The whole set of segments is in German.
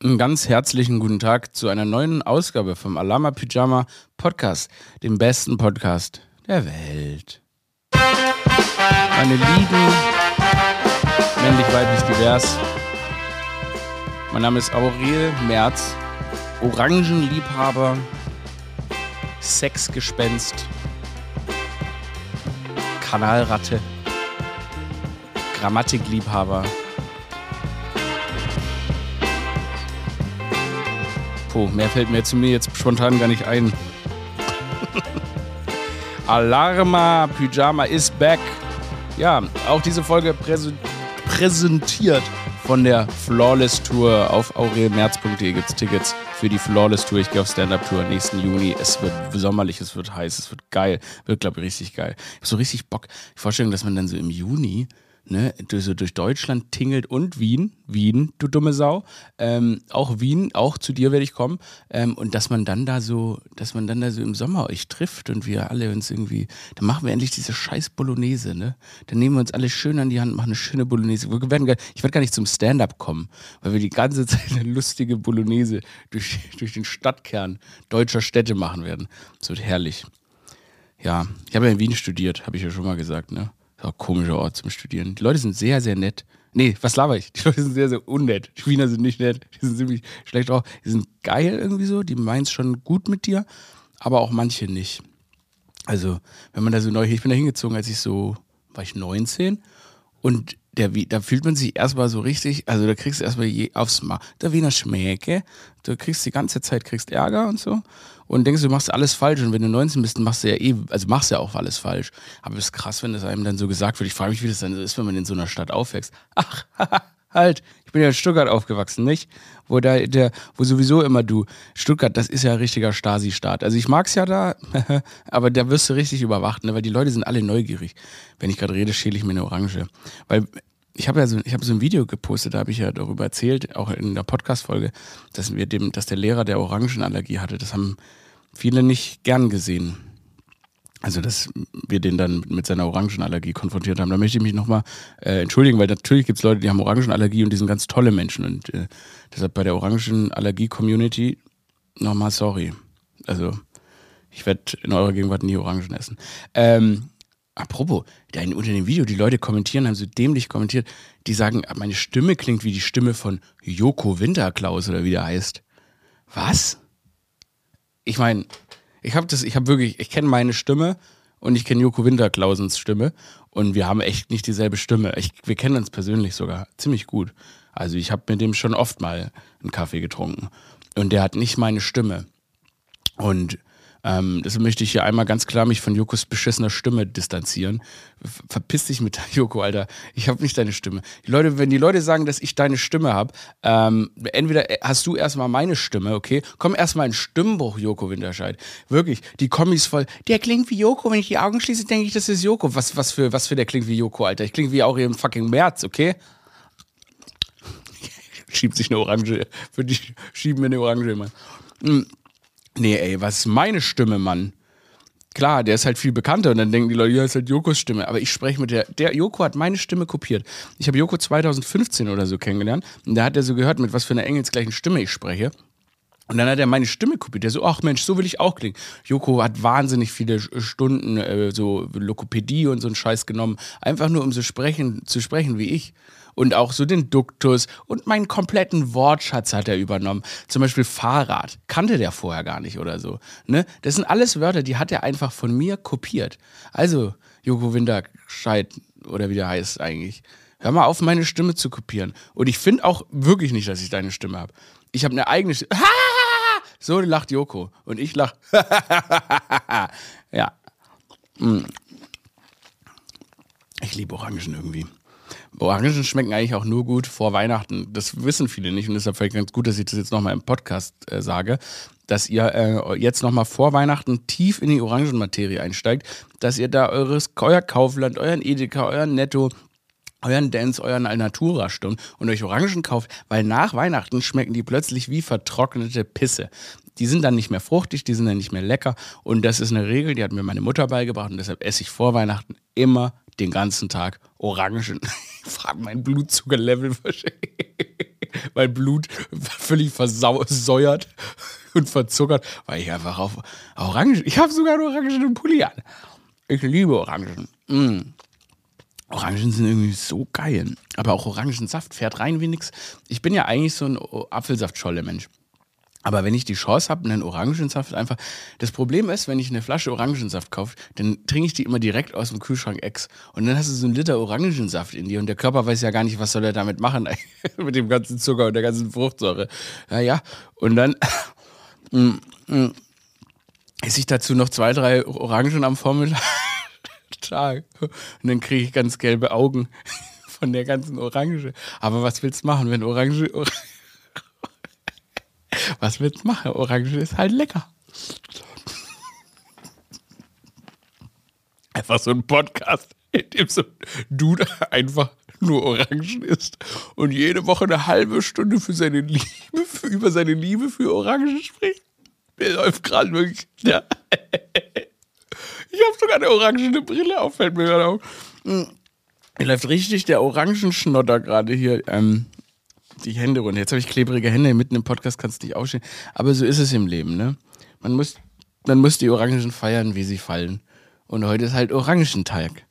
Einen ganz herzlichen guten Tag zu einer neuen Ausgabe vom Alama Pyjama Podcast, dem besten Podcast der Welt. Meine Lieben, männlich, weiblich, divers. Mein Name ist Aurel Merz, Orangenliebhaber, Sexgespenst, Kanalratte, Grammatikliebhaber. Puh, mehr fällt mir zu mir jetzt spontan gar nicht ein. Alarma Pyjama is back. Ja, auch diese Folge präse präsentiert von der Flawless Tour. Auf aurelmerz.de gibt es Tickets für die Flawless Tour. Ich gehe auf Stand-Up-Tour nächsten Juni. Es wird sommerlich, es wird heiß, es wird geil. Wird, glaube ich, richtig geil. Ich habe so richtig Bock. Die Vorstellung, dass man dann so im Juni ne, so durch Deutschland tingelt und Wien, Wien, du dumme Sau, ähm, auch Wien, auch zu dir werde ich kommen ähm, und dass man dann da so, dass man dann da so im Sommer euch trifft und wir alle uns irgendwie, dann machen wir endlich diese scheiß Bolognese, ne, dann nehmen wir uns alle schön an die Hand, machen eine schöne Bolognese. Wir werden gar, ich werde gar nicht zum Stand-Up kommen, weil wir die ganze Zeit eine lustige Bolognese durch, durch den Stadtkern deutscher Städte machen werden. Das wird herrlich. Ja, ich habe ja in Wien studiert, habe ich ja schon mal gesagt, ne? Das ist auch ein komischer Ort zum Studieren. Die Leute sind sehr, sehr nett. Nee, was laber ich? Die Leute sind sehr, sehr unnett. Die Wiener sind nicht nett. Die sind ziemlich schlecht drauf. Die sind geil irgendwie so. Die meinen es schon gut mit dir. Aber auch manche nicht. Also, wenn man da so neu, ich bin da hingezogen, als ich so, war ich 19. Und der, da fühlt man sich erstmal so richtig, also da kriegst du erstmal je aufs Mal, der Wiener Schmäke, du kriegst die ganze Zeit, kriegst Ärger und so und denkst, du machst alles falsch und wenn du 19 bist, machst du ja eh, also machst ja auch alles falsch. Aber es ist krass, wenn das einem dann so gesagt wird. Ich frage mich, wie das dann ist, wenn man in so einer Stadt aufwächst. Ach, halt, ich bin ja in Stuttgart aufgewachsen, nicht? Wo da, der, wo sowieso immer du, Stuttgart, das ist ja ein richtiger Stasi-Staat. Also ich mag's ja da, aber da wirst du richtig überwacht, ne? weil die Leute sind alle neugierig. Wenn ich gerade rede, schäle ich mir eine Orange. Weil ich habe ja so, ich habe so ein Video gepostet, da habe ich ja darüber erzählt, auch in der Podcast-Folge, dass wir dem, dass der Lehrer der Orangenallergie hatte. Das haben viele nicht gern gesehen. Also, dass wir den dann mit seiner Orangenallergie konfrontiert haben. Da möchte ich mich nochmal äh, entschuldigen, weil natürlich gibt es Leute, die haben Orangenallergie und die sind ganz tolle Menschen. Und äh, deshalb bei der Orangenallergie-Community nochmal sorry. Also, ich werde in eurer Gegenwart nie Orangen essen. Ähm, apropos, da unter dem Video, die Leute kommentieren, haben so dämlich kommentiert, die sagen, meine Stimme klingt wie die Stimme von Joko Winterklaus oder wie der heißt. Was? Ich meine, ich habe das, ich habe wirklich, ich kenne meine Stimme und ich kenne Joko Winterklausens Stimme und wir haben echt nicht dieselbe Stimme. Ich, wir kennen uns persönlich sogar ziemlich gut. Also ich habe mit dem schon oft mal einen Kaffee getrunken und der hat nicht meine Stimme. Und ähm, deshalb möchte ich hier einmal ganz klar mich von Jokos beschissener Stimme distanzieren. Verpiss dich mit Joko, Alter. Ich habe nicht deine Stimme. Die Leute, wenn die Leute sagen, dass ich deine Stimme habe, ähm, entweder hast du erstmal meine Stimme, okay? Komm erstmal in Stimmbruch, Joko Winterscheid. Wirklich, die Kommis voll. Der klingt wie Joko. Wenn ich die Augen schließe, denke ich, das ist Joko. Was, was, für, was für der klingt wie Joko, Alter. Ich klinge wie auch im fucking März, okay? Schiebt sich eine Orange. Für die schieben mir eine Orange, Mann. Hm. Nee, ey, was ist meine Stimme, Mann? Klar, der ist halt viel bekannter und dann denken die Leute, ja, ist halt Jokos Stimme. Aber ich spreche mit der. Der Joko hat meine Stimme kopiert. Ich habe Joko 2015 oder so kennengelernt und da hat er so gehört, mit was für einer engelsgleichen Stimme ich spreche. Und dann hat er meine Stimme kopiert. Der so, ach Mensch, so will ich auch klingen. Joko hat wahnsinnig viele Stunden äh, so Lokopädie und so einen Scheiß genommen, einfach nur um so sprechen, zu sprechen wie ich und auch so den Duktus und meinen kompletten Wortschatz hat er übernommen. Zum Beispiel Fahrrad kannte der vorher gar nicht oder so. Ne? Das sind alles Wörter, die hat er einfach von mir kopiert. Also, Joko Winterscheid oder wie der heißt eigentlich. Hör mal auf, meine Stimme zu kopieren. Und ich finde auch wirklich nicht, dass ich deine Stimme habe. Ich habe eine eigene Stimme. So lacht Joko. Und ich lach. ja. Hm. Ich liebe Orangen irgendwie. Orangen schmecken eigentlich auch nur gut vor Weihnachten. Das wissen viele nicht und deshalb vielleicht ganz gut, dass ich das jetzt nochmal im Podcast äh, sage, dass ihr äh, jetzt nochmal vor Weihnachten tief in die Orangenmaterie einsteigt, dass ihr da eures, euer Kaufland, euren Edeka, euren Netto, euren Dance, euren Alnatura stimmt und euch Orangen kauft, weil nach Weihnachten schmecken die plötzlich wie vertrocknete Pisse. Die sind dann nicht mehr fruchtig, die sind dann nicht mehr lecker und das ist eine Regel, die hat mir meine Mutter beigebracht und deshalb esse ich vor Weihnachten immer den ganzen Tag Orangen. Frag mein Blutzuckerlevel mein Blut völlig versäuert und verzuckert, weil ich einfach auf Orangen, ich habe sogar einen orangenen Pulli an. Ich liebe Orangen. Mm. Orangen sind irgendwie so geil. Aber auch Orangensaft fährt rein wie nix. Ich bin ja eigentlich so ein Apfelsaftscholle-Mensch. Aber wenn ich die Chance habe, einen Orangensaft einfach. Das Problem ist, wenn ich eine Flasche Orangensaft kaufe, dann trinke ich die immer direkt aus dem Kühlschrank ex. Und dann hast du so einen Liter Orangensaft in dir und der Körper weiß ja gar nicht, was soll er damit machen, mit dem ganzen Zucker und der ganzen Fruchtsäure. Naja, und dann mm, mm, esse ich dazu noch zwei, drei Orangen am Vormittag. Und dann kriege ich ganz gelbe Augen von der ganzen Orange. Aber was willst du machen, wenn Orange. Orange was willst du machen? Orange ist halt lecker. Einfach so ein Podcast, in dem so ein Dude einfach nur Orangen isst und jede Woche eine halbe Stunde für seine Liebe, für, über seine Liebe für Orangen spricht. Der läuft gerade wirklich. Ja. Ich habe sogar eine orangene Brille auf, fällt mir gerade auf. Mir hm. läuft richtig der Orangenschnotter gerade hier ähm, die Hände runter. Jetzt habe ich klebrige Hände, mitten im Podcast kannst du nicht aufstehen. Aber so ist es im Leben, ne? Man muss, man muss die Orangen feiern, wie sie fallen. Und heute ist halt Orangentag.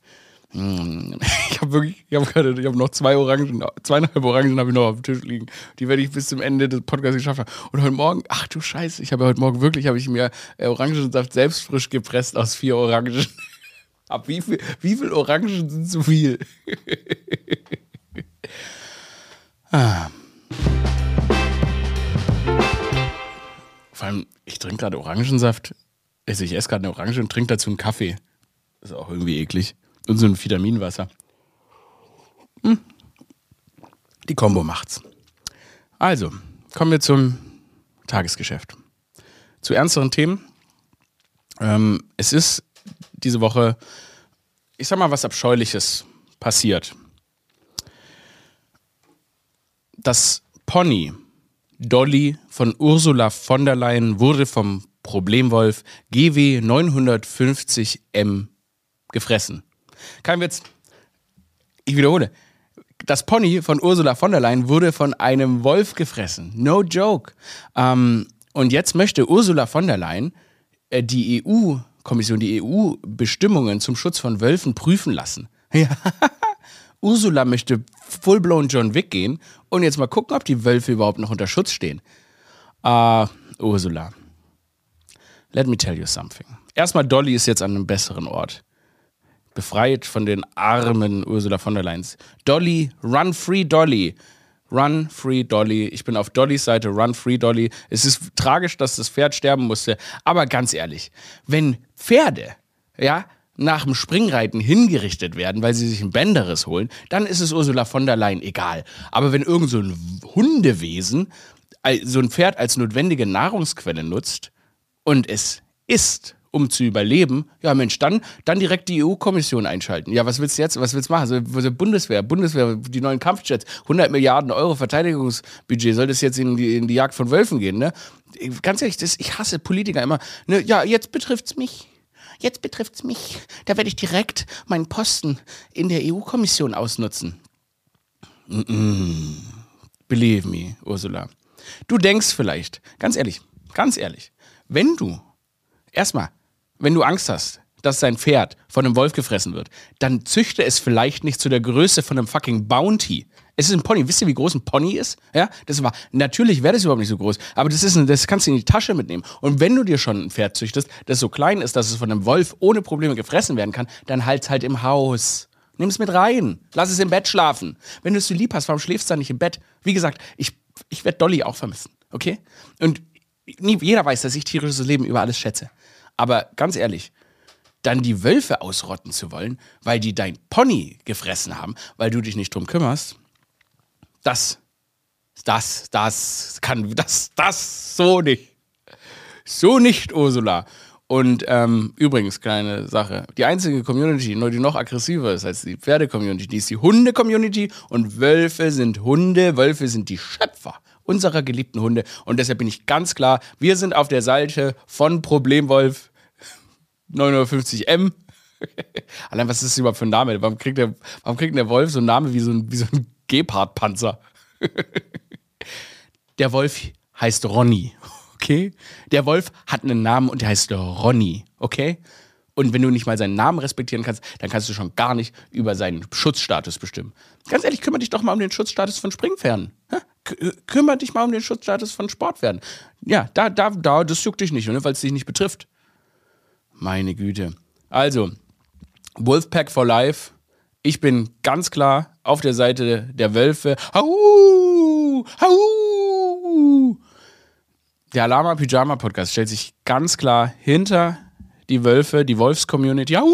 Hm. Ich habe wirklich, ich habe gerade, ich habe noch zwei Orangen, zweieinhalb Orangen habe ich noch auf dem Tisch liegen. Die werde ich bis zum Ende des Podcasts geschafft haben. Und heute Morgen, ach du Scheiße, ich habe heute Morgen wirklich, habe ich mir äh, Orangensaft selbst frisch gepresst aus vier Orangen. Ab wie viel, wie viel Orangen sind zu viel? ah. Vor allem, ich trinke gerade Orangensaft. Also ich esse gerade eine Orange und trinke dazu einen Kaffee. ist auch irgendwie eklig. Und so ein Vitaminwasser. Hm. Die Kombo macht's. Also, kommen wir zum Tagesgeschäft. Zu ernsteren Themen. Ähm, es ist diese Woche, ich sag mal, was Abscheuliches passiert. Das Pony Dolly von Ursula von der Leyen wurde vom Problemwolf GW 950M gefressen. Kein Witz. Ich wiederhole. Das Pony von Ursula von der Leyen wurde von einem Wolf gefressen. No joke. Ähm, und jetzt möchte Ursula von der Leyen äh, die EU-Kommission, die EU-Bestimmungen zum Schutz von Wölfen prüfen lassen. Ja. Ursula möchte full-blown John Wick gehen und jetzt mal gucken, ob die Wölfe überhaupt noch unter Schutz stehen. Ah, uh, Ursula. Let me tell you something. Erstmal, Dolly ist jetzt an einem besseren Ort. Befreit von den armen Ursula von der Leyen. Dolly, run free Dolly. Run Free Dolly. Ich bin auf Dollys Seite, Run Free Dolly. Es ist tragisch, dass das Pferd sterben musste. Aber ganz ehrlich, wenn Pferde, ja, nach dem Springreiten hingerichtet werden, weil sie sich ein Bänderes holen, dann ist es Ursula von der Leyen egal. Aber wenn irgend so ein Hundewesen so ein Pferd als notwendige Nahrungsquelle nutzt und es isst, um zu überleben, ja Mensch, dann, dann direkt die EU-Kommission einschalten. Ja, was willst du jetzt, was willst du machen? Also, Bundeswehr, Bundeswehr, die neuen Kampfjets, 100 Milliarden Euro Verteidigungsbudget, soll das jetzt in die, in die Jagd von Wölfen gehen, ne? Ganz ehrlich, das, ich hasse Politiker immer. Ne, ja, jetzt betrifft's mich. Jetzt betrifft's mich. Da werde ich direkt meinen Posten in der EU-Kommission ausnutzen. Mm -mm. Believe me, Ursula. Du denkst vielleicht, ganz ehrlich, ganz ehrlich, wenn du erstmal, wenn du Angst hast, dass dein Pferd von einem Wolf gefressen wird, dann züchte es vielleicht nicht zu der Größe von einem fucking Bounty. Es ist ein Pony. Wisst ihr, wie groß ein Pony ist? Ja, das war, natürlich wäre das überhaupt nicht so groß, aber das ist ein, das kannst du in die Tasche mitnehmen. Und wenn du dir schon ein Pferd züchtest, das so klein ist, dass es von einem Wolf ohne Probleme gefressen werden kann, dann halt's halt im Haus. Nimm es mit rein. Lass es im Bett schlafen. Wenn du es so lieb hast, warum schläfst du dann nicht im Bett? Wie gesagt, ich, ich werde Dolly auch vermissen. Okay? Und jeder weiß, dass ich tierisches Leben über alles schätze. Aber ganz ehrlich, dann die Wölfe ausrotten zu wollen, weil die dein Pony gefressen haben, weil du dich nicht drum kümmerst, das, das, das kann, das, das, so nicht. So nicht, Ursula. Und ähm, übrigens, kleine Sache. Die einzige Community, die noch aggressiver ist als die Pferde-Community, die ist die Hunde-Community. Und Wölfe sind Hunde, Wölfe sind die Schöpfer unserer geliebten Hunde. Und deshalb bin ich ganz klar, wir sind auf der Seite von Problemwolf 950M. Allein, was ist das überhaupt für ein Name? Warum kriegt der, warum kriegt der Wolf so einen Namen wie so ein, wie so ein Gepard-Panzer? der Wolf heißt Ronny, okay? Der Wolf hat einen Namen und der heißt Ronny, okay? Und wenn du nicht mal seinen Namen respektieren kannst, dann kannst du schon gar nicht über seinen Schutzstatus bestimmen. Ganz ehrlich, kümmere dich doch mal um den Schutzstatus von Springpferden. K kümmere dich mal um den Schutzstatus von Sportpferden. Ja, da, da, da, das juckt dich nicht, ne, weil es dich nicht betrifft. Meine Güte. Also, Wolfpack for Life. Ich bin ganz klar auf der Seite der Wölfe. Hau! Hau! Der Alama Pyjama Podcast stellt sich ganz klar hinter die Wölfe, die Wolfs-Community. Au,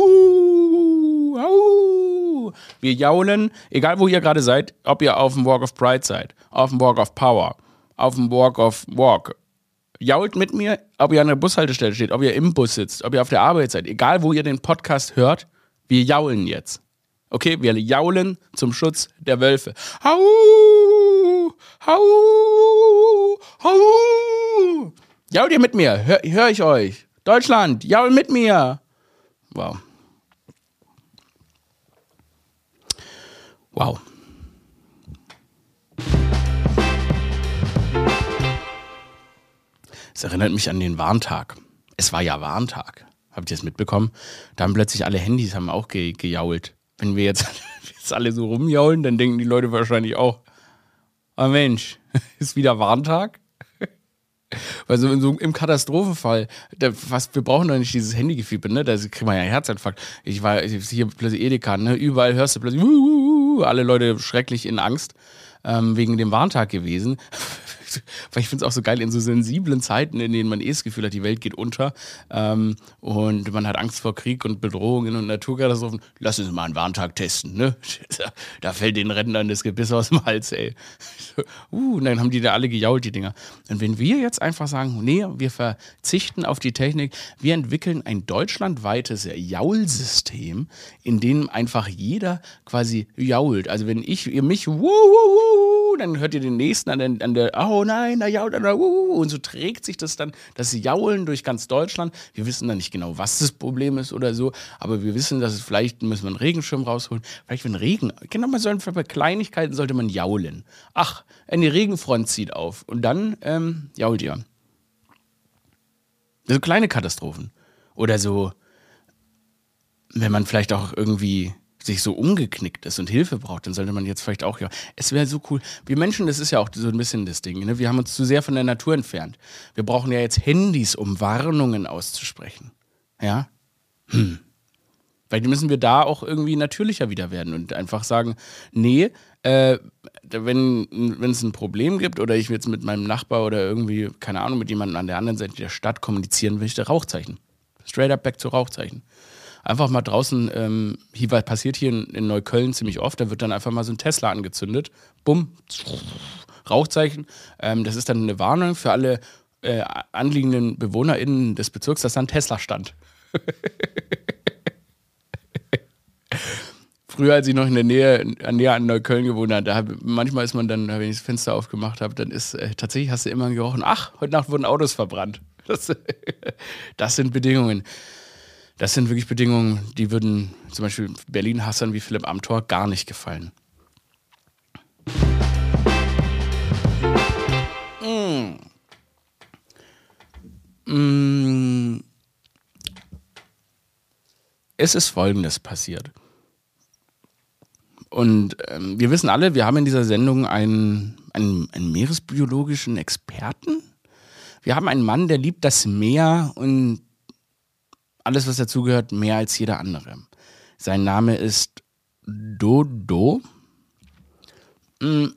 au. Wir jaulen, egal wo ihr gerade seid, ob ihr auf dem Walk of Pride seid, auf dem Walk of Power, auf dem Walk of Walk. Jault mit mir, ob ihr an der Bushaltestelle steht, ob ihr im Bus sitzt, ob ihr auf der Arbeit seid, egal wo ihr den Podcast hört, wir jaulen jetzt. Okay, wir jaulen zum Schutz der Wölfe. Hau! Hau! Hau! Jault ihr mit mir? Hör, hör ich euch? Deutschland, jaul mit mir. Wow. Wow. Es erinnert mich an den Warntag. Es war ja Warntag. Habt ihr es mitbekommen? Da haben plötzlich alle Handys haben auch ge gejault. Wenn wir jetzt, jetzt alle so rumjaulen, dann denken die Leute wahrscheinlich auch, oh Mensch, ist wieder Warntag? Weil so, so im Katastrophenfall, da, was, wir brauchen doch nicht dieses Handygefieber, ne? Da kriegt man ja Herzinfarkt. Ich war hier plötzlich Edeka, ne? Überall hörst du plötzlich, uh, uh, uh, alle Leute schrecklich in Angst ähm, wegen dem Warntag gewesen. weil ich finde es auch so geil, in so sensiblen Zeiten, in denen man eh das Gefühl hat, die Welt geht unter ähm, und man hat Angst vor Krieg und Bedrohungen und Naturkatastrophen, lass uns mal einen Warntag testen, ne? Da fällt den Rentnern das Gebiss aus dem Hals, ey. Uh, und dann haben die da alle gejault, die Dinger. Und wenn wir jetzt einfach sagen, nee, wir verzichten auf die Technik, wir entwickeln ein deutschlandweites Jaulsystem, in dem einfach jeder quasi jault. Also wenn ich, ihr mich, wuh, wuh, wuh, dann hört ihr den nächsten an der, an der oh nein, da jault einer, uh, und so trägt sich das dann, das Jaulen durch ganz Deutschland. Wir wissen dann nicht genau, was das Problem ist oder so, aber wir wissen, dass es vielleicht, müssen wir einen Regenschirm rausholen, vielleicht wenn Regen, genau, man soll, bei Kleinigkeiten sollte man jaulen. Ach, eine Regenfront zieht auf und dann ähm, jault ihr. So kleine Katastrophen. Oder so, wenn man vielleicht auch irgendwie sich so umgeknickt ist und Hilfe braucht, dann sollte man jetzt vielleicht auch, ja, es wäre so cool. Wir Menschen, das ist ja auch so ein bisschen das Ding, ne? wir haben uns zu sehr von der Natur entfernt. Wir brauchen ja jetzt Handys, um Warnungen auszusprechen. Ja? Hm. Vielleicht müssen wir da auch irgendwie natürlicher wieder werden und einfach sagen, nee, äh, wenn es ein Problem gibt oder ich jetzt mit meinem Nachbar oder irgendwie, keine Ahnung, mit jemandem an der anderen Seite der Stadt kommunizieren will, ich Rauchzeichen. Straight up back zu Rauchzeichen einfach mal draußen, ähm, hier passiert hier in, in, Neukölln ziemlich oft, da wird dann einfach mal so ein Tesla angezündet. Bumm, Rauchzeichen. Ähm, das ist dann eine Warnung für alle äh, anliegenden BewohnerInnen des Bezirks, dass da ein Tesla stand. Früher, als ich noch in der Nähe, näher an Neukölln gewohnt habe, da hab, manchmal ist man dann, wenn ich das Fenster aufgemacht habe, dann ist äh, tatsächlich hast du immer gerochen, ach, heute Nacht wurden Autos verbrannt. Das, das sind Bedingungen. Das sind wirklich Bedingungen, die würden zum Beispiel Berlin-Hassern wie Philipp Amthor gar nicht gefallen. Mm. Mm. Es ist Folgendes passiert. Und ähm, wir wissen alle, wir haben in dieser Sendung einen, einen, einen Meeresbiologischen Experten. Wir haben einen Mann, der liebt das Meer und alles, was dazugehört, mehr als jeder andere. Sein Name ist Dodo. Hm,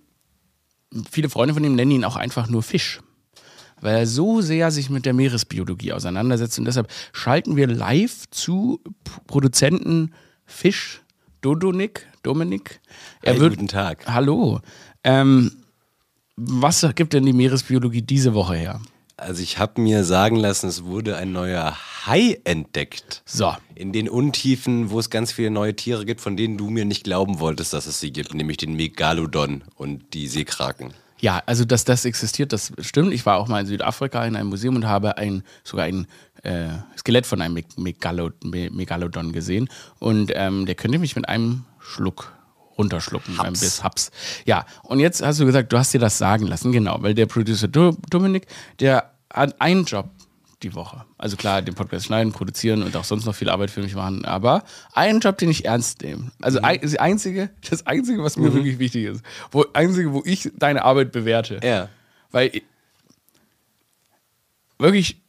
viele Freunde von ihm nennen ihn auch einfach nur Fisch, weil er so sehr sich mit der Meeresbiologie auseinandersetzt. Und deshalb schalten wir live zu Produzenten Fisch, Dodonik, Dominik. Er hey, wird, guten Tag. Hallo. Ähm, was gibt denn die Meeresbiologie diese Woche her? Also ich habe mir sagen lassen, es wurde ein neuer Hai entdeckt. So. In den Untiefen, wo es ganz viele neue Tiere gibt, von denen du mir nicht glauben wolltest, dass es sie gibt, nämlich den Megalodon und die Seekraken. Ja, also dass das existiert, das stimmt. Ich war auch mal in Südafrika in einem Museum und habe ein, sogar ein äh, Skelett von einem Megalodon, gesehen. Und ähm, der könnte mich mit einem Schluck runterschlucken beim Biss Haps. Ja, und jetzt hast du gesagt, du hast dir das sagen lassen, genau, weil der Producer Do Dominik, der hat einen Job die Woche. Also klar, den Podcast schneiden, produzieren und auch sonst noch viel Arbeit für mich machen, aber einen Job, den ich ernst nehme. Also ein, das einzige, das einzige, was mir wirklich wichtig ist, wo einzige, wo ich deine Arbeit bewerte. Ja. Weil ich- wirklich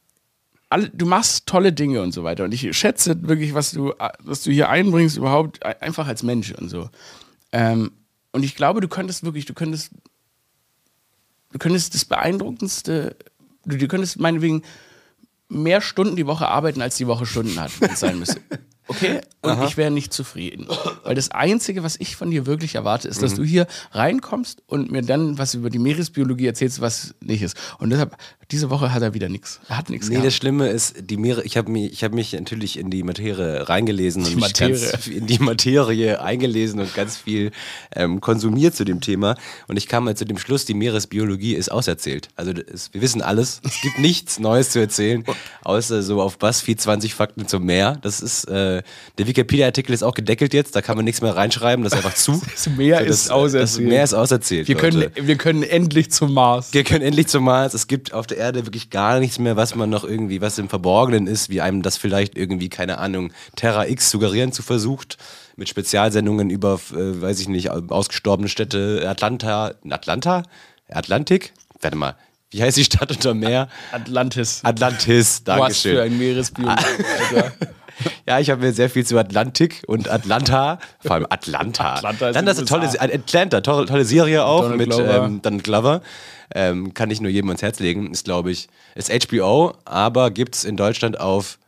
alle, du machst tolle Dinge und so weiter. Und ich schätze wirklich, was du, was du hier einbringst, überhaupt ein- einfach als Mensch und so. Ähm, und ich glaube, du könntest wirklich, du könntest, du könntest das beeindruckendste, du, du könntest meinetwegen mehr Stunden die Woche arbeiten, als die Woche Stunden hat, wenn es sein müsste. Okay? Und ich wäre nicht zufrieden. Weil das Einzige, was ich von dir wirklich erwarte, ist, dass du hier reinkommst und mir dann was über die Meeresbiologie erzählst, was nicht ist. Und deshalb, diese Woche hat er wieder nichts. Er hat nichts Nee, das gehabt. Schlimme ist, die Meere, ich habe mich, ich hab mich natürlich in die Materie reingelesen und mich Materie. ganz in die Materie eingelesen und ganz viel ähm, konsumiert zu dem Thema. Und ich kam halt zu dem Schluss, die Meeresbiologie ist auserzählt. Also das, wir wissen alles. Es gibt nichts Neues zu erzählen, außer so auf BuzzFeed 20 Fakten zum Meer. Das ist, äh, der Wikipedia-Artikel ist auch gedeckelt jetzt, da kann man nichts mehr reinschreiben, das ist einfach zu. Das Meer So, ist auserzählt. Das Meer ist auserzählt. Wir können, wir können endlich zum Mars. Wir können endlich zum Mars. Es gibt auf der Erde wirklich gar nichts mehr, was man noch irgendwie, was im Verborgenen ist, wie einem das vielleicht irgendwie, keine Ahnung, Terra X suggerieren zu versucht. Mit Spezialsendungen über, äh, weiß ich nicht, ausgestorbene Städte, Atlanta, Atlanta? Atlantik? Warte mal, wie heißt die Stadt unter Meer? Atlantis. Atlantis, Was für ein Meeresbiologie, Alter. Ja, ich habe mir sehr viel zu Atlantik und Atlanta, vor allem Atlanta. Atlanta ist das in eine tolle, Atlanta, tolle, tolle Serie auch Donald mit Glover. ähm, Donald Glover. Ähm, kann ich nur jedem ans Herz legen. Ist, glaube ich, ist HBO, aber gibt's in Deutschland auf.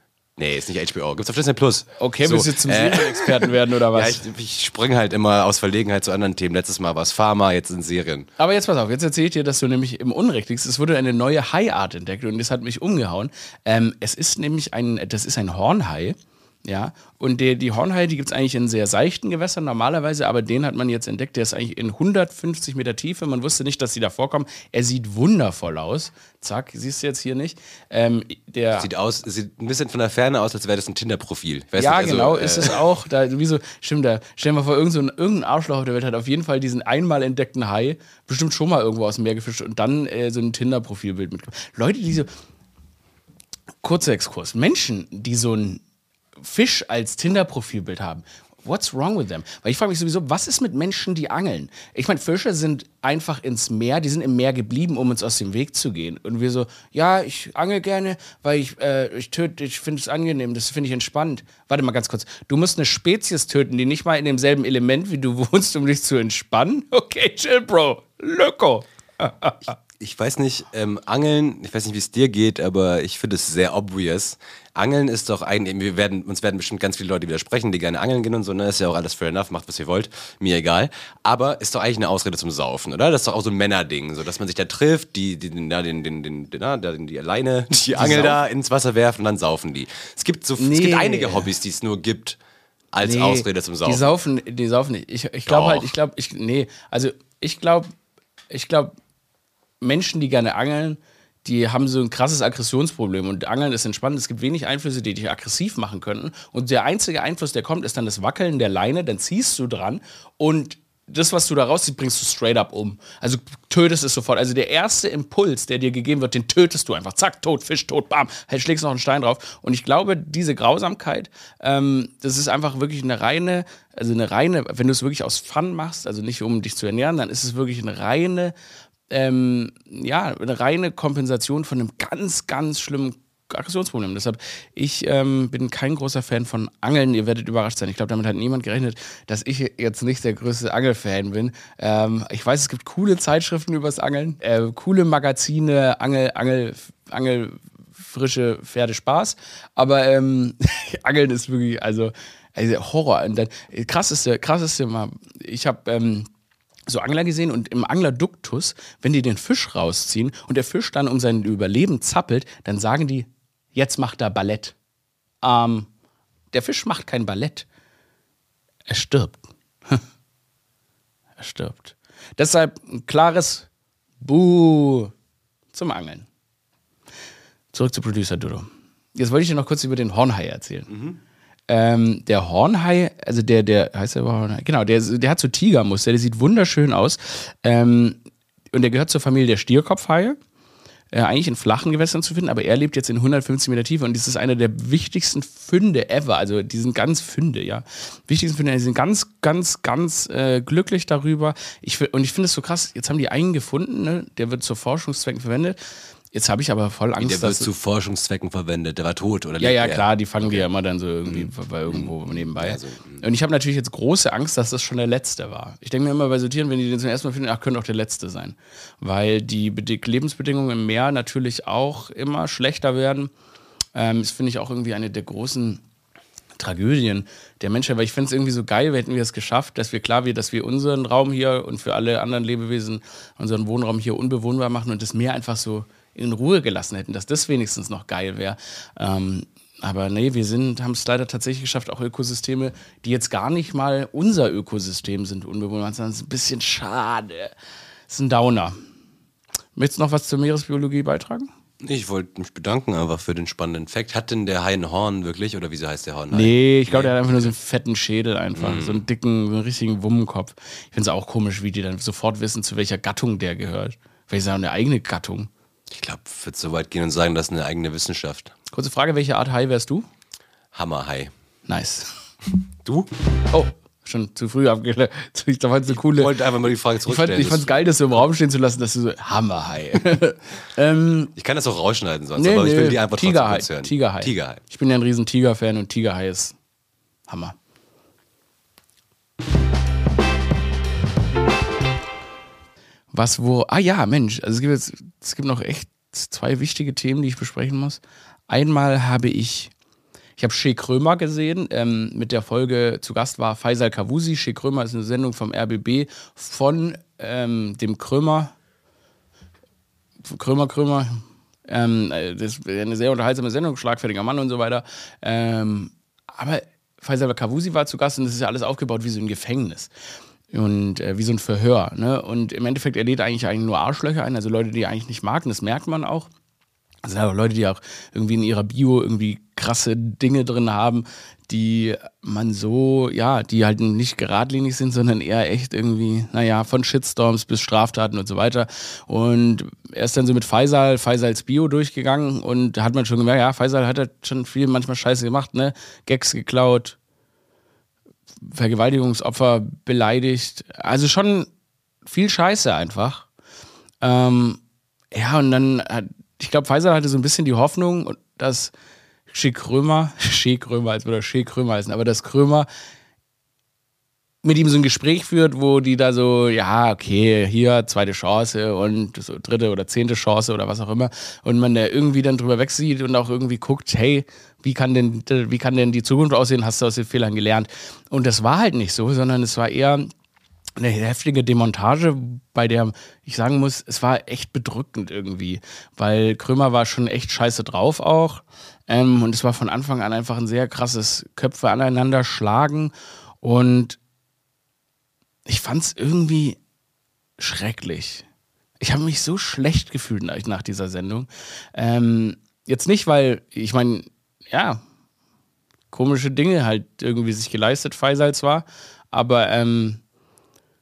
Nee, ist nicht HBO. Gibt's auf Disney Plus. Okay, So, willst du zum äh, Serienexperten werden oder Ja, was? ich, ich springe halt immer aus Verlegenheit zu anderen Themen. Letztes Mal war es Pharma, jetzt sind Serien. Aber jetzt pass auf, jetzt erzähle ich dir, dass du nämlich im Unrecht liegst. Es wurde eine neue Haiart entdeckt und das hat mich umgehauen. Ähm, es ist nämlich ein, das ist ein Hornhai. Ja, und der, die Hornhaie, die gibt es eigentlich in sehr seichten Gewässern normalerweise, aber den hat man jetzt entdeckt, der ist eigentlich in 150 Meter Tiefe. Man wusste nicht, dass die da vorkommen. Er sieht wundervoll aus. Zack, siehst du jetzt hier nicht. Ähm, der, Sieht aus, sieht ein bisschen von der Ferne aus, als wäre das ein Tinder-Profil. Ja, nicht, also, genau, äh, ist es auch. Da, wieso, stimmt, da stell dir mal vor, irgend so ein, irgendein Arschloch auf der Welt hat auf jeden Fall diesen einmal entdeckten Hai bestimmt schon mal irgendwo aus dem Meer gefischt und dann äh, so ein Tinder-Profilbild mitgemacht. Leute, die so. Kurzer Exkurs. Menschen, die so ein Fisch als Tinder-Profilbild haben. What's wrong with them? Weil ich frage mich sowieso, was ist mit Menschen, die angeln? Ich meine, Fische sind einfach ins Meer, die sind im Meer geblieben, um uns aus dem Weg zu gehen. Und wir so, ja, ich angel gerne, weil ich, äh, ich töte, ich finde es angenehm, das finde ich entspannt. Warte mal ganz kurz. Du musst eine Spezies töten, die nicht mal in demselben Element wie du wohnst, um dich zu entspannen? Okay, chill, Bro. Ich weiß nicht, ähm, Angeln, ich weiß nicht, wie es dir geht, aber ich finde es sehr obvious. Angeln ist doch eigentlich, wir werden, uns werden bestimmt ganz viele Leute widersprechen, die gerne angeln gehen und so, ne? Ist ja auch alles fair enough, macht was ihr wollt, mir egal. Aber ist doch eigentlich eine Ausrede zum Saufen, oder? Das ist doch auch so ein Männerding, so dass man sich da trifft, die, die, den, da, den, den, den, den, da, den, die Leine, die, Angel da ins Wasser werfen und dann saufen die. Es gibt so, es Nee. gibt einige Hobbys, die es nur gibt als Ausrede zum Saufen. Die saufen, die saufen nicht. Ich, ich glaube halt, ich glaube, ich, nee, also ich glaube, ich glaube, Menschen, die gerne angeln, die haben so ein krasses Aggressionsproblem und Angeln ist entspannt. Es gibt wenig Einflüsse, die dich aggressiv machen könnten. Und der einzige Einfluss, der kommt, ist dann das Wackeln der Leine, dann ziehst du dran und das, was du da rausziehst, bringst du straight up um. Also tötest es sofort. Also der erste Impuls, der dir gegeben wird, den tötest du einfach. Zack, tot, Fisch, tot, bam. Halt, schlägst noch einen Stein drauf. Und ich glaube, diese Grausamkeit, ähm, das ist einfach wirklich eine reine, also eine reine, wenn du es wirklich aus Fun machst, also nicht um dich zu ernähren, dann ist es wirklich eine reine, ähm, ja, eine reine Kompensation von einem ganz, ganz schlimmen Aggressionsproblem. Deshalb, ich ähm, bin kein großer Fan von Angeln. Ihr werdet überrascht sein. Ich glaube, damit hat niemand gerechnet, dass ich jetzt nicht der größte Angelfan bin. Ähm, ich weiß, es gibt coole Zeitschriften übers Angeln, äh, coole Magazine, Angel, Angel, Angel, frische Pferde Spaß. Aber ähm, Angeln ist wirklich, also, also Horror. Und dann, krasseste, krasseste mal, ich habe ähm, so Angler gesehen und im Anglerduktus, wenn die den Fisch rausziehen und der Fisch dann um sein Überleben zappelt, dann sagen die, jetzt macht er Ballett. Ähm, der Fisch macht kein Ballett. Er stirbt. er stirbt. Deshalb ein klares Buh zum Angeln. Zurück zu Producer Dodo. Jetzt wollte ich dir noch kurz über den Hornhai erzählen. Ähm, der Hornhai, also der, der heißt der Hornhai, genau, der, der hat so Tigermuster, der sieht wunderschön aus. Ähm, und der gehört zur Familie der Stierkopfhaie äh, eigentlich in flachen Gewässern zu finden, aber er lebt jetzt in 150 Meter Tiefe und das ist einer der wichtigsten Funde ever. Also die sind ganz Funde, ja. Wichtigsten Funde, die sind ganz, ganz, ganz äh, glücklich darüber. Ich, und ich finde es so krass, jetzt haben die einen gefunden, ne? der wird zu Forschungszwecken verwendet. Jetzt habe ich aber voll Angst, der wird zu Forschungszwecken verwendet. Der war tot, oder? Ja, ja, klar, die fangen okay. die ja immer dann so irgendwie mhm. bei irgendwo mhm. nebenbei. Also, und ich habe natürlich jetzt große Angst, dass das schon der letzte war. Ich denke mir immer bei so Tieren, wenn die den zum ersten Mal finden, ach, könnte auch der letzte sein. Weil die Lebensbedingungen im Meer natürlich auch immer schlechter werden. Ähm, das finde ich auch irgendwie eine der großen Tragödien der Menschheit, weil ich finde es irgendwie so geil, hätten wir es geschafft, dass wir klar wir, dass wir unseren Raum hier und für alle anderen Lebewesen unseren Wohnraum hier unbewohnbar machen und das Meer einfach so in Ruhe gelassen hätten, dass das wenigstens noch geil wäre. Ähm, aber nee, wir haben es leider tatsächlich geschafft, auch Ökosysteme, die jetzt gar nicht mal unser Ökosystem sind, unbewohnbar. Das ist ein bisschen schade. Das ist ein Downer. Möchtest du noch was zur Meeresbiologie beitragen? Ich wollte mich bedanken einfach für den spannenden Fakt. Hat denn der Hai ein Horn wirklich oder wieso heißt der Horn? Nee, ich glaube, nee. der hat einfach nur so einen fetten Schädel einfach, mm. so einen dicken, so einen richtigen Wummenkopf. Ich finde es auch komisch, wie die dann sofort wissen, zu welcher Gattung der gehört. Vielleicht ist er eine eigene Gattung. Ich glaube, ich würde so weit gehen und sagen, das ist eine eigene Wissenschaft. Kurze Frage, welche Art Hai wärst du? Hammerhai. Nice. Du? Oh, schon zu früh abgelehnt. Ich fand so coole. Ich wollte einfach mal die Frage zurückstellen. Ich fand es geil, das so im Raum stehen zu lassen, dass du so Hammerhai. ähm, ich kann das auch rausschneiden sonst, nee, aber nee, ich will die einfach Tigerhai, trotzdem hören. Tigerhai. Tigerhai. Ich bin ja ein riesen Tiger-Fan und Tigerhai ist Hammer. Was, wo, ah ja, Mensch, also es gibt jetzt, es gibt noch echt zwei wichtige Themen, die ich besprechen muss. Einmal habe ich, ich habe Shea Krömer gesehen, ähm, mit der Folge zu Gast war Faisal Kavusi. Shea Krömer ist eine Sendung vom RBB von ähm, dem Krömer, Krömer, Krömer, ähm, das ist eine sehr unterhaltsame Sendung, schlagfertiger Mann und so weiter. Ähm, aber Faisal Kavusi war zu Gast und das ist ja alles aufgebaut wie so ein Gefängnis und äh, wie so ein Verhör. Ne? Und im Endeffekt, er lädt eigentlich, eigentlich nur Arschlöcher ein, also Leute, die er eigentlich nicht mag, und das merkt man auch. Also aber Leute, die auch irgendwie in ihrer Bio irgendwie krasse Dinge drin haben, die man so, ja, die halt nicht geradlinig sind, sondern eher echt irgendwie, naja, von Shitstorms bis Straftaten und so weiter. Und er ist dann so mit Faisal, Faisals Bio durchgegangen und da hat man schon gemerkt, ja, Faisal hat halt schon viel manchmal Scheiße gemacht, ne? Gags geklaut, Vergewaltigungsopfer beleidigt. Also schon viel Scheiße einfach. Ähm, ja, und dann ich glaube, Pfizer hatte so ein bisschen die Hoffnung, dass Schick Krömer, Schick Krömer, als würde Schick Krömer heißen, aber dass Krömer mit ihm so ein Gespräch führt, wo die da so, ja, okay, hier zweite Chance und so dritte oder zehnte Chance oder was auch immer und man da irgendwie dann drüber wegsieht und auch irgendwie guckt, hey, wie kann denn, wie kann denn die Zukunft aussehen? Hast du aus den Fehlern gelernt? Und das war halt nicht so, sondern es war eher eine heftige Demontage, bei der ich sagen muss, es war echt bedrückend irgendwie, weil Krömer war schon echt scheiße drauf auch ähm, und es war von Anfang an einfach ein sehr krasses Köpfe aneinander schlagen und ich fand es irgendwie schrecklich. Ich habe mich so schlecht gefühlt nach dieser Sendung. Ähm, jetzt nicht, weil, ich meine, ja, komische Dinge halt irgendwie sich geleistet, Faisal zwar, aber ähm,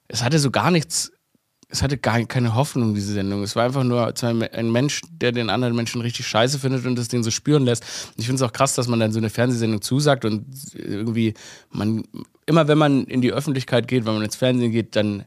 es hatte so gar nichts, es hatte gar keine Hoffnung, diese Sendung. Es war einfach nur ein Mensch, der den anderen Menschen richtig scheiße findet und das den so spüren lässt. Und ich finde es auch krass, dass man dann so eine Fernsehsendung zusagt und irgendwie, man, immer wenn man in die Öffentlichkeit geht, wenn man ins Fernsehen geht, dann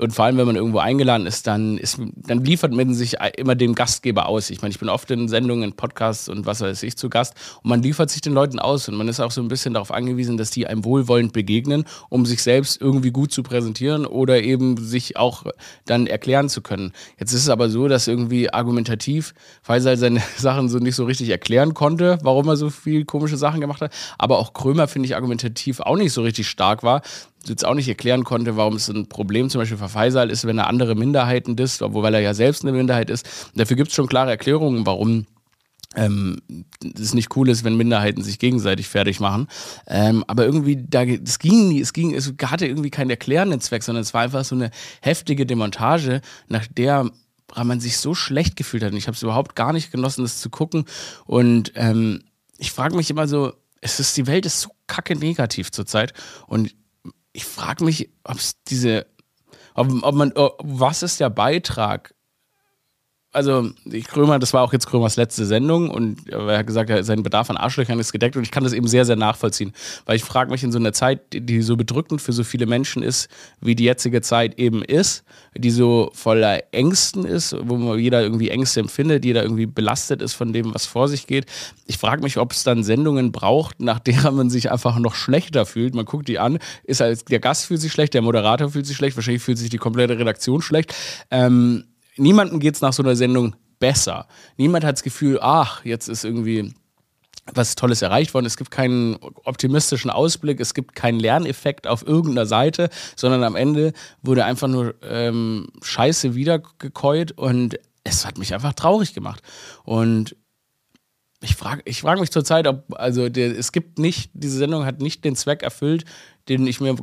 und vor allem, wenn man irgendwo eingeladen ist, dann, ist, dann liefert man sich immer dem Gastgeber aus. Ich meine, ich bin oft in Sendungen, in Podcasts und was weiß ich zu Gast. Und man liefert sich den Leuten aus. Und man ist auch so ein bisschen darauf angewiesen, dass die einem wohlwollend begegnen, um sich selbst irgendwie gut zu präsentieren oder eben sich auch dann erklären zu können. Jetzt ist es aber so, dass irgendwie argumentativ Faisal seine Sachen so nicht so richtig erklären konnte, warum er so viel komische Sachen gemacht hat. Aber auch Krömer, finde ich, argumentativ auch nicht so richtig stark war jetzt auch nicht erklären konnte, warum es ein Problem zum Beispiel für Faisal ist, wenn er andere Minderheiten disst, obwohl er ja selbst eine Minderheit ist. Dafür gibt es schon klare Erklärungen, warum ähm, es nicht cool ist, wenn Minderheiten sich gegenseitig fertig machen. Ähm, aber irgendwie, da, es ging nie, es ging, es hatte irgendwie keinen erklärenden Zweck, sondern es war einfach so eine heftige Demontage, nach der man sich so schlecht gefühlt hat. Und ich habe es überhaupt gar nicht genossen, das zu gucken. Und ähm, ich frage mich immer so, es ist, die Welt ist so kacke negativ zurzeit. Und ich frage mich, ob es diese, ob, ob man, was ist der Beitrag also ich Krömer, das war auch jetzt Krömers letzte Sendung und er hat gesagt, sein Bedarf an Arschlöchern ist gedeckt und ich kann das eben sehr, sehr nachvollziehen. Weil ich frage mich in so einer Zeit, die so bedrückend für so viele Menschen ist, wie die jetzige Zeit eben ist, die so voller Ängsten ist, wo jeder irgendwie Ängste empfindet, jeder irgendwie belastet ist von dem, was vor sich geht. Ich frage mich, ob es dann Sendungen braucht, nach deren man sich einfach noch schlechter fühlt. Man guckt die an, ist als der Gast fühlt sich schlecht, der Moderator fühlt sich schlecht, wahrscheinlich fühlt sich die komplette Redaktion schlecht. Ähm, niemandem geht es nach so einer Sendung besser. Niemand hat das Gefühl, ach, jetzt ist irgendwie was Tolles erreicht worden. Es gibt keinen optimistischen Ausblick, es gibt keinen Lerneffekt auf irgendeiner Seite, sondern am Ende wurde einfach nur ähm, Scheiße wiedergekäut und es hat mich einfach traurig gemacht. Und ich frage ich frag mich zurzeit, ob, also der, es gibt nicht, diese Sendung hat nicht den Zweck erfüllt, den ich mir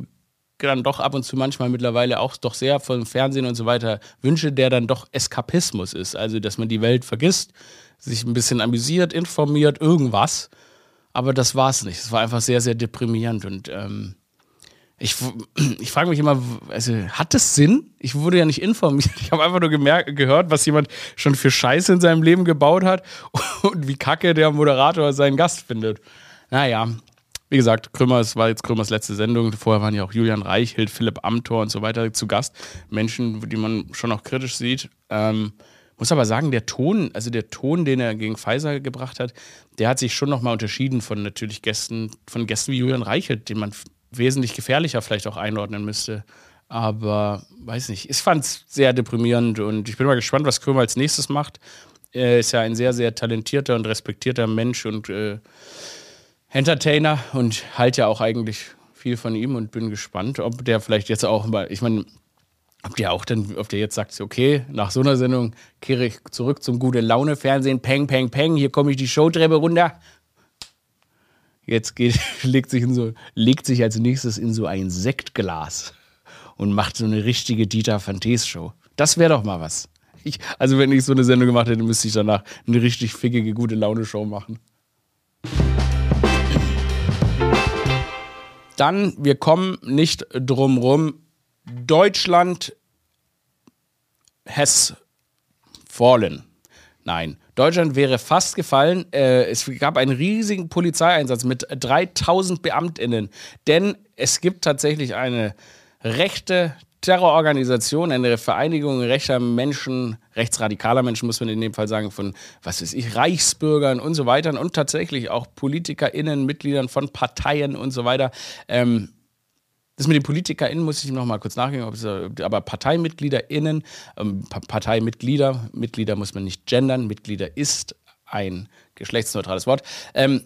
dann doch ab und zu manchmal mittlerweile auch doch sehr vom Fernsehen und so weiter wünsche, der dann doch Eskapismus ist. Also, dass man die Welt vergisst, sich ein bisschen amüsiert, informiert, irgendwas. Aber das war es nicht. Es war einfach sehr, sehr deprimierend und ähm, ich, ich frage mich immer, also hat das Sinn? Ich wurde ja nicht informiert. Ich habe einfach nur gemerkt, gehört, was jemand schon für Scheiße in seinem Leben gebaut hat und wie kacke der Moderator seinen Gast findet. Naja, wie gesagt, Krümmer, es war jetzt Krümmers letzte Sendung. Vorher waren ja auch Julian Reichelt, Philipp Amthor und so weiter zu Gast. Menschen, die man schon auch kritisch sieht. Ähm, muss aber sagen, der Ton, also der Ton, den er gegen Pfizer gebracht hat, der hat sich schon nochmal unterschieden von natürlich Gästen, von Gästen wie Julian Reichelt, den man wesentlich gefährlicher vielleicht auch einordnen müsste. Aber weiß nicht, ich fand es sehr deprimierend und ich bin mal gespannt, was Krömer als nächstes macht. Er ist ja ein sehr, sehr talentierter und respektierter Mensch und äh, Entertainer und halte ja auch eigentlich viel von ihm und bin gespannt, ob der vielleicht jetzt auch mal, ich meine, ob der auch dann, ob der jetzt sagt, okay, nach so einer Sendung kehre ich zurück zum gute Laune Fernsehen, peng, peng, peng, hier komme ich die Showtreppe runter. Jetzt geht, legt sich in so, legt sich als nächstes in so ein Sektglas und macht so eine richtige Dieter Fantes Show. Das wäre doch mal was. Ich, also wenn ich so eine Sendung gemacht hätte, müsste ich danach eine richtig fickige gute Laune Show machen. Dann, wir kommen nicht drum rum, Deutschland has fallen. Nein, Deutschland wäre fast gefallen. Äh, es gab einen riesigen Polizeieinsatz mit 3000 Beamtinnen, denn es gibt tatsächlich eine rechte Terrororganisation, eine Vereinigung rechter Menschen, rechtsradikaler Menschen, muss man in dem Fall sagen, von, was weiß ich, Reichsbürgern und so weiter und tatsächlich auch PolitikerInnen, Mitgliedern von Parteien und so weiter. Ähm, das mit den PolitikerInnen muss ich noch mal kurz nachgehen, aber ParteimitgliederInnen, ähm, Parteimitglieder, Mitglieder muss man nicht gendern, Mitglieder ist ein geschlechtsneutrales Wort. Ähm,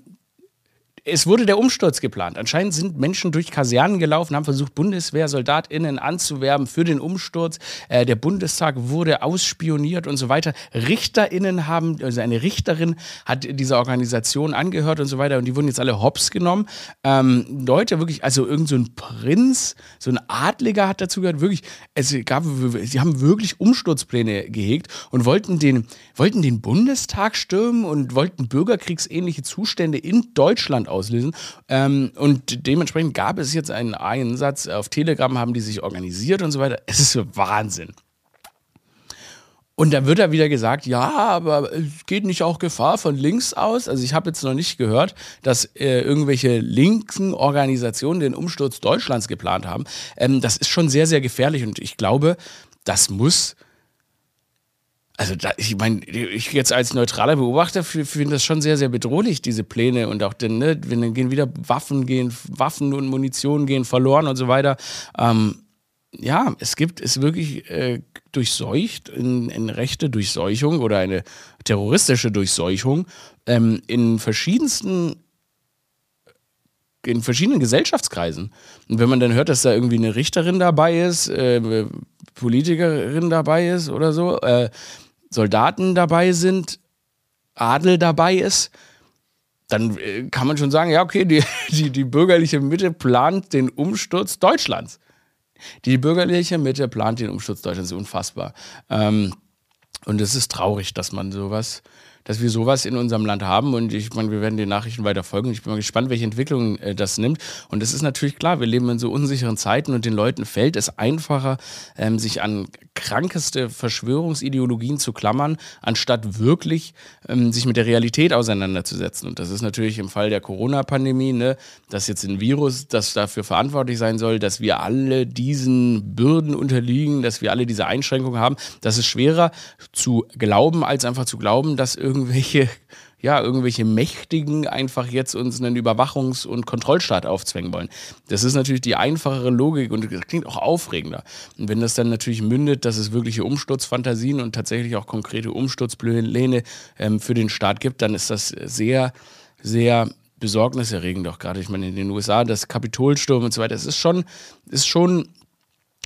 es wurde der Umsturz geplant. Anscheinend sind Menschen durch Kasernen gelaufen, haben versucht, BundeswehrsoldatInnen anzuwerben für den Umsturz. Äh, der Bundestag wurde ausspioniert und so weiter. RichterInnen haben, also eine Richterin hat dieser Organisation angehört und so weiter und die wurden jetzt alle hops genommen. Ähm, Leute, wirklich, also irgend so ein Prinz, so ein Adliger hat dazu gehört, wirklich, es gab, sie haben wirklich Umsturzpläne gehegt und wollten den, wollten den Bundestag stürmen und wollten bürgerkriegsähnliche Zustände in Deutschland auslösen. Ähm, und dementsprechend gab es jetzt einen Einsatz. Auf Telegram haben die sich organisiert und so weiter. Es ist Wahnsinn. Und da wird da wieder gesagt, ja, aber es geht nicht auch Gefahr von links aus. Also ich habe jetzt noch nicht gehört, dass äh, irgendwelche linken Organisationen den Umsturz Deutschlands geplant haben. Ähm, das ist schon sehr, sehr gefährlich und ich glaube, das muss also da, ich meine, ich jetzt als neutraler Beobachter finde das schon sehr, sehr bedrohlich, diese Pläne und auch denn, ne, wenn dann gehen wieder Waffen gehen, Waffen und Munition gehen verloren und so weiter. Ähm, ja, es gibt es wirklich äh, durchseucht, in, in, rechte Durchseuchung oder eine terroristische Durchseuchung ähm, in verschiedensten in verschiedenen Gesellschaftskreisen. Und wenn man dann hört, dass da irgendwie eine Richterin dabei ist, äh, Politikerin dabei ist oder so, äh, Soldaten dabei sind, Adel dabei ist, dann äh, kann man schon sagen, ja, okay, die, die, die bürgerliche Mitte plant den Umsturz Deutschlands. Die bürgerliche Mitte plant den Umsturz Deutschlands, unfassbar. Ähm, und es ist traurig, dass man sowas dass wir sowas in unserem Land haben. Und ich meine, wir werden den Nachrichten weiter folgen. Ich bin mal gespannt, welche Entwicklung äh, das nimmt. Und es ist natürlich klar, wir leben in so unsicheren Zeiten und den Leuten fällt es einfacher, ähm, sich an krankeste Verschwörungsideologien zu klammern, anstatt wirklich ähm, sich mit der Realität auseinanderzusetzen. Und das ist natürlich im Fall der Corona-Pandemie, ne, dass jetzt ein Virus, das dafür verantwortlich sein soll, dass wir alle diesen Bürden unterliegen, dass wir alle diese Einschränkungen haben. Das ist schwerer zu glauben, als einfach zu glauben, dass irgendwelche ja, irgendwelche Mächtigen einfach jetzt uns einen Überwachungs- und Kontrollstaat aufzwängen wollen. Das ist natürlich die einfachere Logik und das klingt auch aufregender. Und wenn das dann natürlich mündet, dass es wirkliche Umsturzfantasien und tatsächlich auch konkrete Umsturzpläne ähm, für den Staat gibt, dann ist das sehr, sehr besorgniserregend auch gerade. Ich meine, in den USA, das Kapitolsturm und so weiter, es ist schon, ist schon,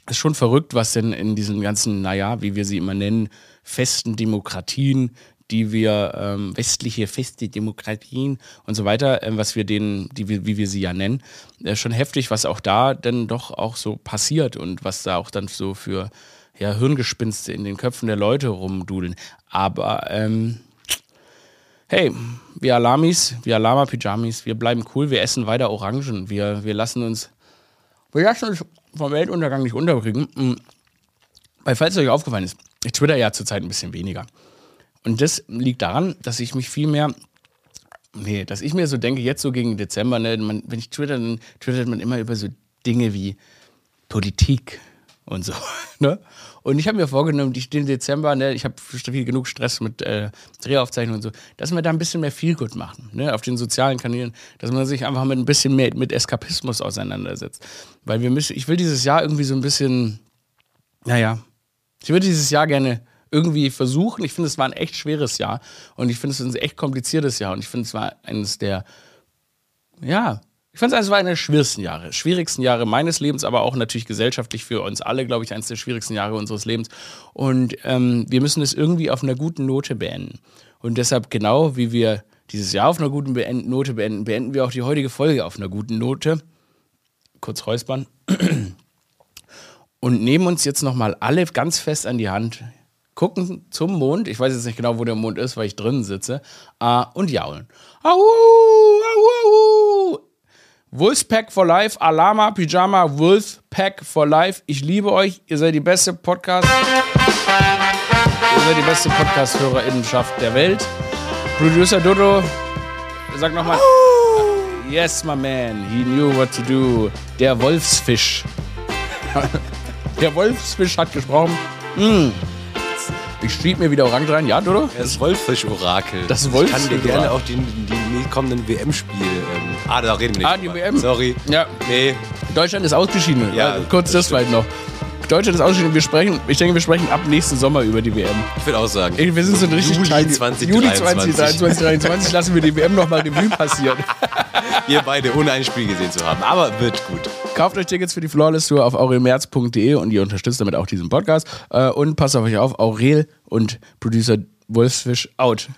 ist schon verrückt, was denn in diesen ganzen, naja, wie wir sie immer nennen, festen Demokratien die wir ähm, westliche feste Demokratien und so weiter, äh, was wir denen, die wie wir sie ja nennen, äh, schon heftig, was auch da dann doch auch so passiert und was da auch dann so für ja, Hirngespinste in den Köpfen der Leute rumdudeln. Aber ähm, hey, wir Alamis, wir Alama-Pyjamis, wir bleiben cool, wir essen weiter Orangen, wir, wir lassen uns, wir lassen uns vom Weltuntergang nicht unterbringen. Mhm. Weil, falls es euch aufgefallen ist, ich twitter ja zurzeit ein bisschen weniger. Und das liegt daran, dass ich mich viel mehr Nee, dass ich mir so denke, jetzt so gegen Dezember, ne, man, wenn ich twitter, dann twittert man immer über so Dinge wie Politik und so. Ne? Und ich habe mir vorgenommen, ich den Dezember, ne, ich habe viel genug Stress mit äh, Drehaufzeichnungen und so, dass wir da ein bisschen mehr Feelgood machen, ne, auf den sozialen Kanälen, dass man sich einfach mit ein bisschen mehr mit Eskapismus auseinandersetzt. Weil wir müssen, ich will dieses Jahr irgendwie so ein bisschen, naja, ich würde dieses Jahr gerne irgendwie versuchen. Ich finde, es war ein echt schweres Jahr und ich finde, es ist ein echt kompliziertes Jahr und ich finde, es war eines der, ja, ich fand es war eines der schwierigsten Jahre, schwierigsten Jahre meines Lebens, aber auch natürlich gesellschaftlich für uns alle, glaube ich, eines der schwierigsten Jahre unseres Lebens. Und ähm, wir müssen es irgendwie auf einer guten Note beenden. Und deshalb, genau wie wir dieses Jahr auf einer guten Beend Note beenden, beenden wir auch die heutige Folge auf einer guten Note. Kurz räuspern. Und nehmen uns jetzt nochmal alle ganz fest an die Hand gucken zum Mond. Ich weiß jetzt nicht genau, wo der Mond ist, weil ich drin sitze. Uh, und jaulen. Au, au, au. Wolfpack for Life, Alama, Pyjama, Wolfpack for Life. Ich liebe euch. Ihr seid die beste Podcast. Ihr seid die beste Podcast-HörerInnenschaft der Welt. Producer Dodo, sag nochmal. Yes, my man. He knew what to do. Der Wolfsfisch. der Wolfsfisch hat gesprochen. Mm. Ich schieb mir wieder Orange rein. Ja, Dodo? Das Wolffisch-Orakel. Das Wolffisch Ich kann dir gerne auch die, die kommenden WM-Spiele. Ähm, ah, da reden wir nicht. Ah, die WM? Sorry. Ja. Nee. Deutschland ist ausgeschieden. Ja, kurz das, das vielleicht noch. Deutschland ist ausgeschieden. Wir sprechen, ich denke, wir sprechen ab nächsten Sommer über die WM. Ich würde auch sagen. Wir sind so ein richtig Juli Teil- 2023. Juli 2023 lassen wir die WM nochmal Revue passieren. Wir beide ohne ein Spiel gesehen zu haben. Aber wird gut. Kauft euch Tickets für die Flawless Tour auf aurelmerz.de und ihr unterstützt damit auch diesen Podcast. Äh, Und passt auf euch auf, Aurel und Producer Wolfsfisch out.